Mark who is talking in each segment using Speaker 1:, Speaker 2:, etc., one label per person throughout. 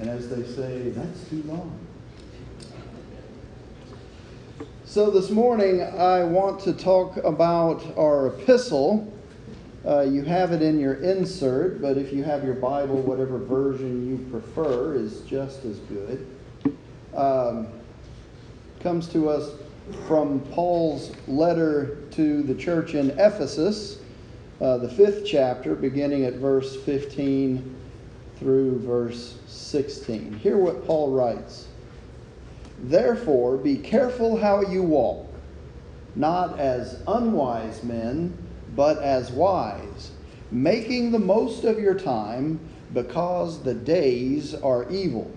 Speaker 1: And as they say, that's too long. So this morning, I want to talk about our epistle. Uh, you have it in your insert, but if you have your Bible, whatever version you prefer is just as good. Um, comes to us from Paul's letter to the church in Ephesus, uh, the fifth chapter, beginning at verse 15 through verse 16. Hear what Paul writes Therefore, be careful how you walk, not as unwise men, but as wise, making the most of your time, because the days are evil.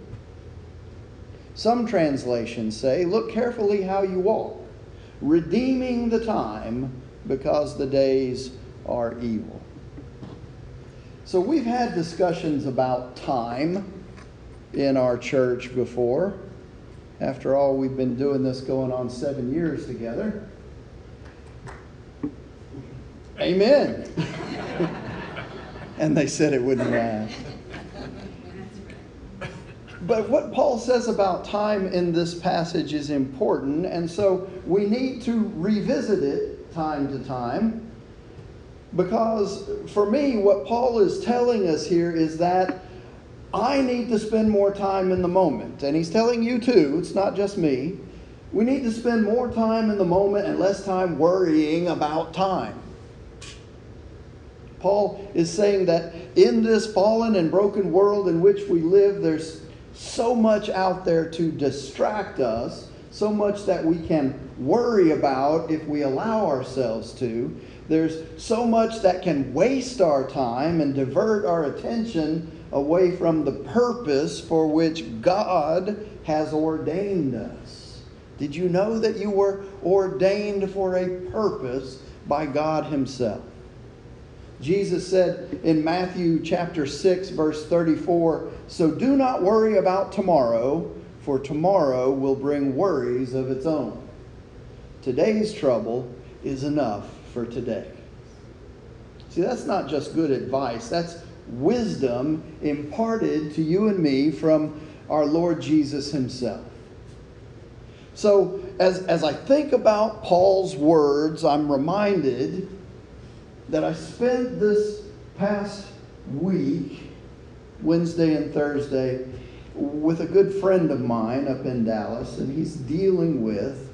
Speaker 1: Some translations say, Look carefully how you walk, redeeming the time, because the days are evil. So, we've had discussions about time in our church before. After all, we've been doing this going on seven years together. Amen. and they said it wouldn't last. But what Paul says about time in this passage is important, and so we need to revisit it time to time. Because for me, what Paul is telling us here is that I need to spend more time in the moment. And he's telling you too, it's not just me. We need to spend more time in the moment and less time worrying about time. Paul is saying that in this fallen and broken world in which we live, there's so much out there to distract us, so much that we can worry about if we allow ourselves to. There's so much that can waste our time and divert our attention away from the purpose for which God has ordained us. Did you know that you were ordained for a purpose by God Himself? Jesus said in Matthew chapter 6 verse 34, "So do not worry about tomorrow, for tomorrow will bring worries of its own. Today's trouble is enough for today." See, that's not just good advice. That's wisdom imparted to you and me from our Lord Jesus himself. So, as, as I think about Paul's words, I'm reminded that I spent this past week, Wednesday and Thursday, with a good friend of mine up in Dallas, and he's dealing with,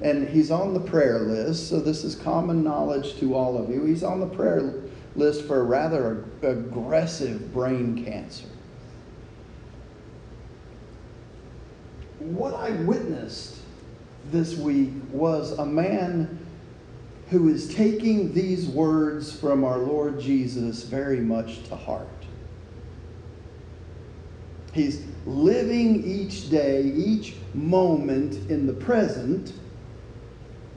Speaker 1: and he's on the prayer list, so this is common knowledge to all of you. He's on the prayer list for a rather aggressive brain cancer. What I witnessed this week was a man who is taking these words from our Lord Jesus very much to heart. He's living each day, each moment in the present,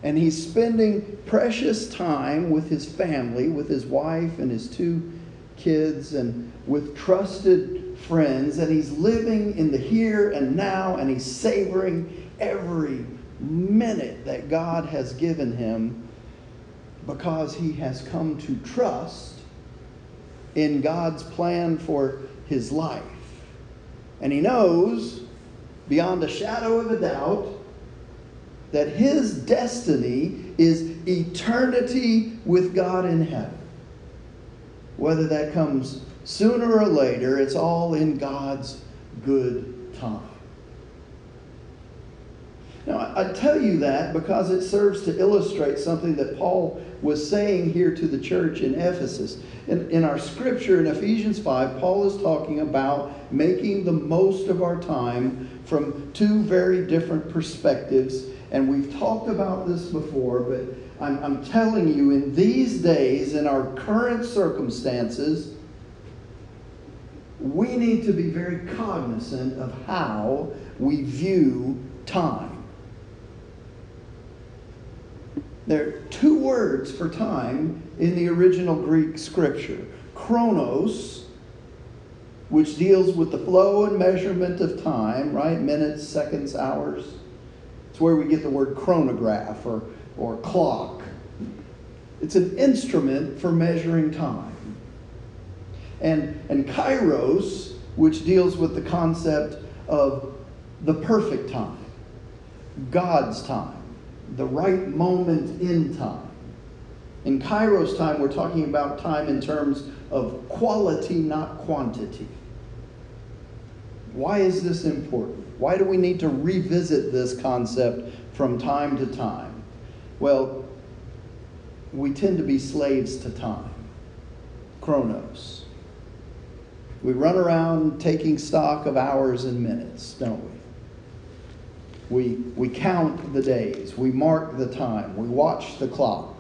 Speaker 1: and he's spending precious time with his family, with his wife and his two kids, and with trusted friends, and he's living in the here and now, and he's savoring every minute that God has given him because he has come to trust in God's plan for his life. And he knows, beyond a shadow of a doubt, that his destiny is eternity with God in heaven. Whether that comes sooner or later, it's all in God's good time. Now, I tell you that because it serves to illustrate something that Paul was saying here to the church in Ephesus. In, in our scripture in Ephesians 5, Paul is talking about making the most of our time from two very different perspectives. And we've talked about this before, but I'm, I'm telling you, in these days, in our current circumstances, we need to be very cognizant of how we view time. There are two words for time in the original Greek scripture chronos, which deals with the flow and measurement of time, right? Minutes, seconds, hours. Where we get the word chronograph or, or clock. It's an instrument for measuring time. And, and kairos, which deals with the concept of the perfect time, God's time, the right moment in time. In Kairos time, we're talking about time in terms of quality, not quantity. Why is this important? Why do we need to revisit this concept from time to time? Well, we tend to be slaves to time, chronos. We run around taking stock of hours and minutes, don't we? We, we count the days, we mark the time, we watch the clock.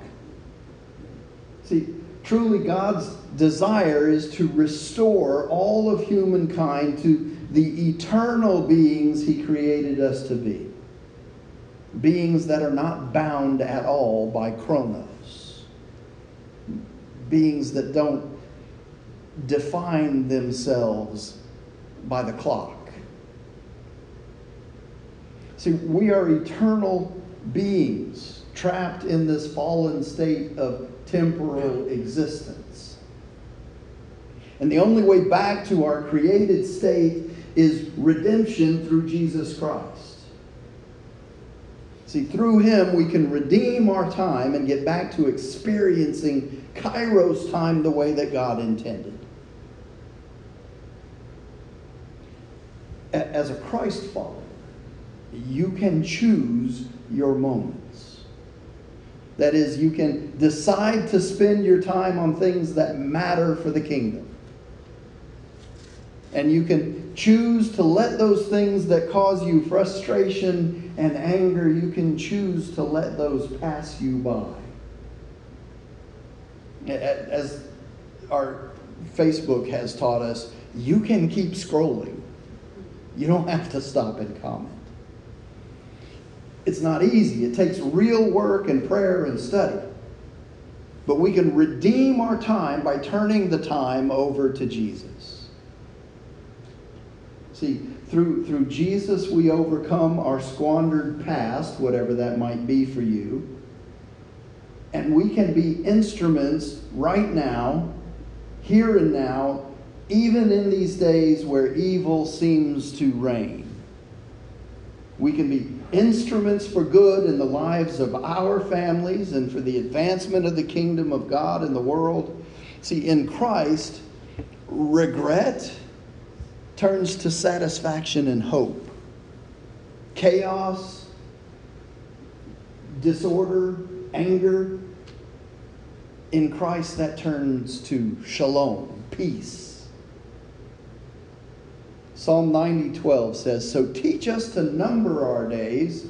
Speaker 1: See, truly God's desire is to restore all of humankind to the eternal beings He created us to be. Beings that are not bound at all by chronos. Beings that don't define themselves by the clock. See, we are eternal beings trapped in this fallen state of temporal existence. And the only way back to our created state is redemption through Jesus Christ. See, through him we can redeem our time and get back to experiencing Kairos time the way that God intended. As a Christ follower, you can choose your moments. That is, you can decide to spend your time on things that matter for the kingdom. And you can choose to let those things that cause you frustration and anger, you can choose to let those pass you by. As our Facebook has taught us, you can keep scrolling. You don't have to stop and comment. It's not easy. It takes real work and prayer and study. But we can redeem our time by turning the time over to Jesus. See, through, through Jesus, we overcome our squandered past, whatever that might be for you. And we can be instruments right now, here and now, even in these days where evil seems to reign. We can be instruments for good in the lives of our families and for the advancement of the kingdom of God in the world. See, in Christ, regret turns to satisfaction and hope. Chaos, disorder, anger, in Christ that turns to shalom, peace. Psalm 90:12 says, "So teach us to number our days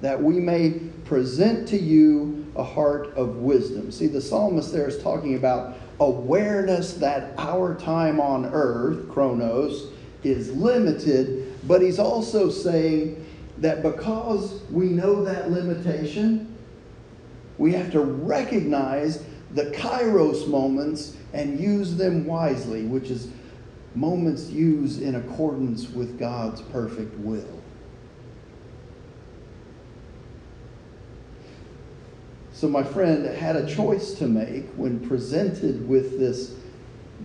Speaker 1: that we may present to you a heart of wisdom." See, the psalmist there is talking about awareness that our time on earth, chronos, is limited, but he's also saying that because we know that limitation, we have to recognize the kairos moments and use them wisely, which is moments used in accordance with God's perfect will. So, my friend had a choice to make when presented with this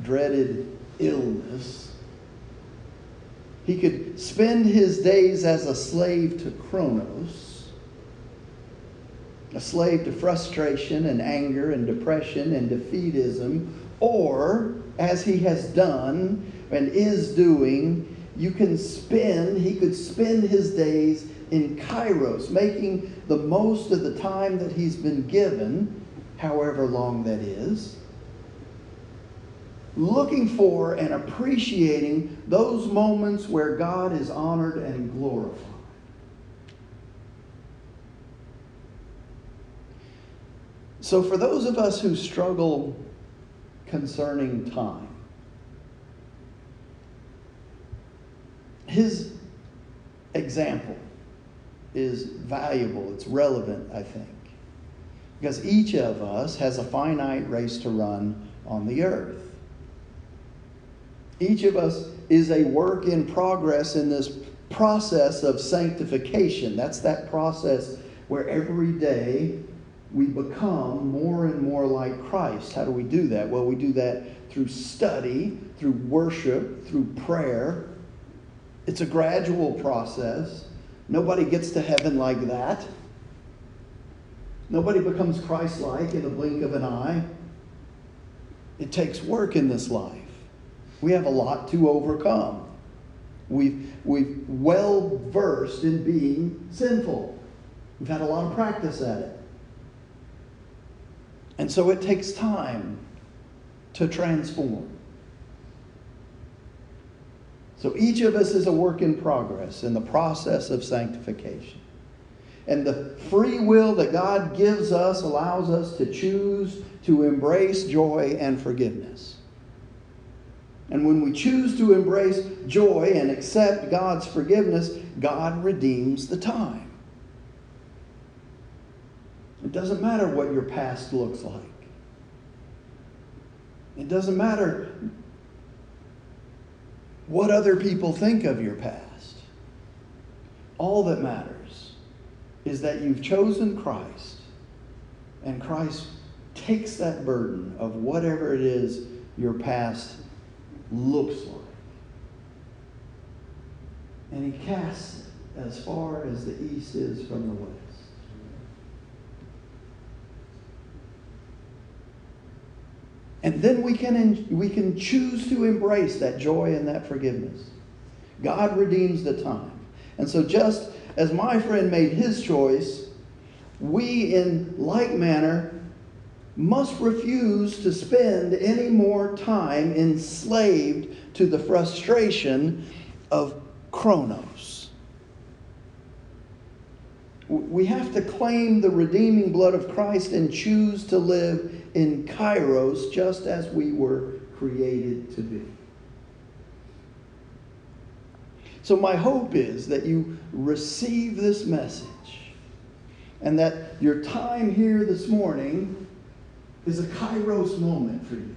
Speaker 1: dreaded illness he could spend his days as a slave to Chronos, a slave to frustration and anger and depression and defeatism, or as he has done and is doing, you can spend, he could spend his days in Kairos, making the most of the time that he's been given, however long that is looking for and appreciating those moments where God is honored and glorified. So, for those of us who struggle concerning time, his example is valuable, it's relevant, I think, because each of us has a finite race to run on the earth. Each of us is a work in progress in this process of sanctification. That's that process where every day we become more and more like Christ. How do we do that? Well, we do that through study, through worship, through prayer. It's a gradual process. Nobody gets to heaven like that. Nobody becomes Christ like in the blink of an eye. It takes work in this life. We have a lot to overcome. We've, we've well versed in being sinful. We've had a lot of practice at it. And so it takes time to transform. So each of us is a work in progress in the process of sanctification. And the free will that God gives us allows us to choose to embrace joy and forgiveness. And when we choose to embrace joy and accept God's forgiveness, God redeems the time. It doesn't matter what your past looks like. It doesn't matter what other people think of your past. All that matters is that you've chosen Christ, and Christ takes that burden of whatever it is your past looks like. And he casts it as far as the east is from the west. And then we can, we can choose to embrace that joy and that forgiveness. God redeems the time. And so, just as my friend made his choice, we, in like manner, must refuse to spend any more time enslaved to the frustration of Chronos. We have to claim the redeeming blood of Christ and choose to live in Kairos just as we were created to be. So, my hope is that you receive this message and that your time here this morning is a Kairos moment for you.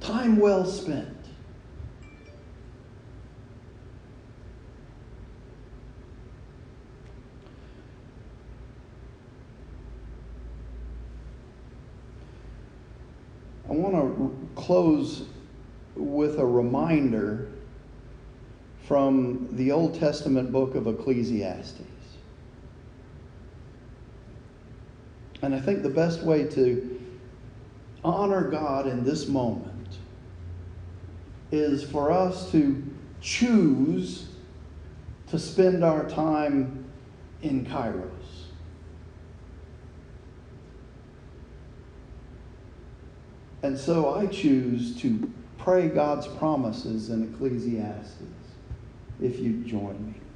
Speaker 1: Time well spent. I want to close with a reminder from the Old Testament book of Ecclesiastes. And I think the best way to honor God in this moment is for us to choose to spend our time in Kairos. And so I choose to pray God's promises in Ecclesiastes if you join me.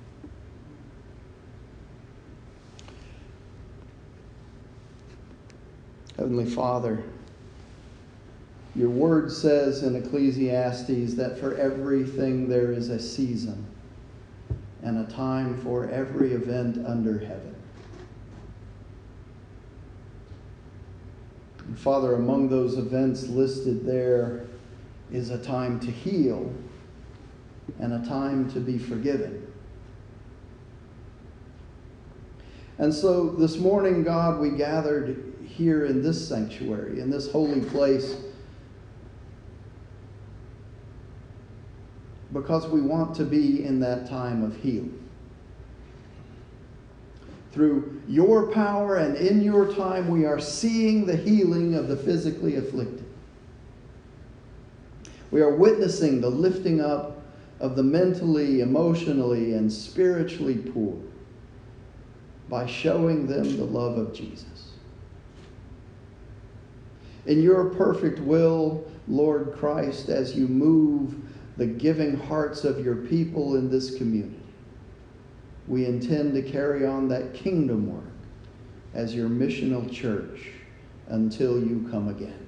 Speaker 1: Heavenly Father, your word says in Ecclesiastes that for everything there is a season and a time for every event under heaven. And Father, among those events listed there is a time to heal and a time to be forgiven. And so this morning, God, we gathered here in this sanctuary, in this holy place, because we want to be in that time of healing. Through your power and in your time, we are seeing the healing of the physically afflicted. We are witnessing the lifting up of the mentally, emotionally, and spiritually poor by showing them the love of Jesus. In your perfect will, Lord Christ, as you move the giving hearts of your people in this community, we intend to carry on that kingdom work as your missional church until you come again.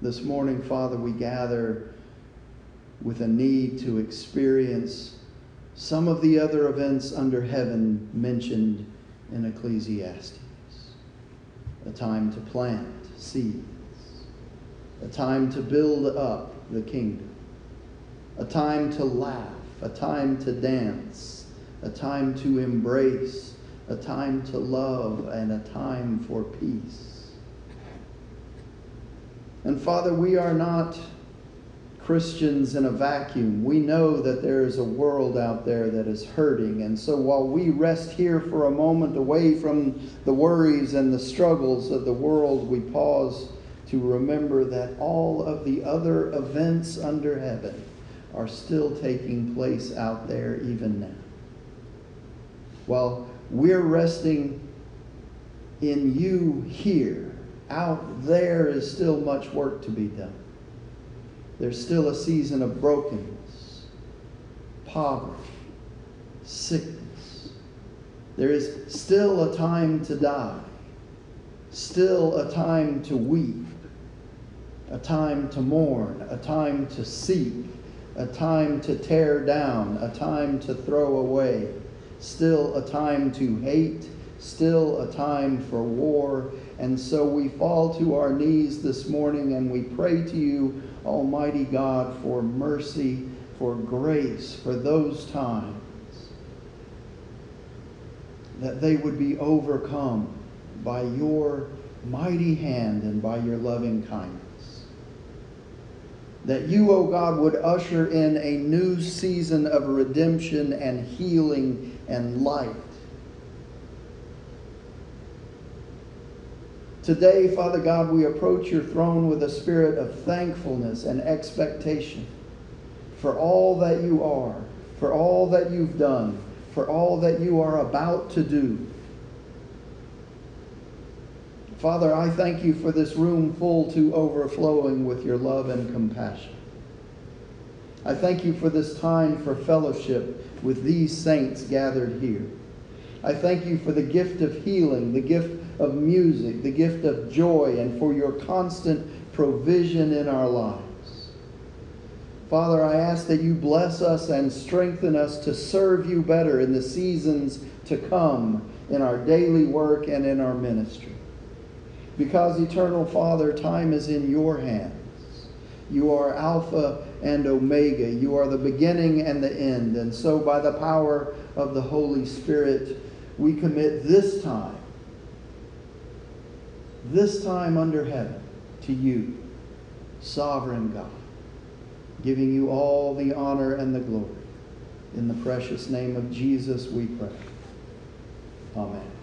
Speaker 1: This morning, Father, we gather with a need to experience some of the other events under heaven mentioned in Ecclesiastes. A time to plant seeds, a time to build up the kingdom, a time to laugh, a time to dance, a time to embrace, a time to love, and a time for peace. And Father, we are not Christians in a vacuum. We know that there is a world out there that is hurting. And so while we rest here for a moment away from the worries and the struggles of the world, we pause to remember that all of the other events under heaven are still taking place out there even now. While we're resting in you here, out there is still much work to be done. There's still a season of brokenness, poverty, sickness. There is still a time to die, still a time to weep, a time to mourn, a time to seek, a time to tear down, a time to throw away, still a time to hate, still a time for war. And so we fall to our knees this morning and we pray to you Almighty God, for mercy, for grace, for those times, that they would be overcome by your mighty hand and by your loving kindness. That you, O oh God, would usher in a new season of redemption and healing and light Today, Father God, we approach your throne with a spirit of thankfulness and expectation for all that you are, for all that you've done, for all that you are about to do. Father, I thank you for this room full to overflowing with your love and compassion. I thank you for this time for fellowship with these saints gathered here. I thank you for the gift of healing, the gift of music, the gift of joy, and for your constant provision in our lives. Father, I ask that you bless us and strengthen us to serve you better in the seasons to come in our daily work and in our ministry. Because, eternal Father, time is in your hands. You are Alpha and Omega. You are the beginning and the end. And so, by the power of the Holy Spirit, we commit this time this time under heaven to you, sovereign God, giving you all the honor and the glory. In the precious name of Jesus we pray. Amen.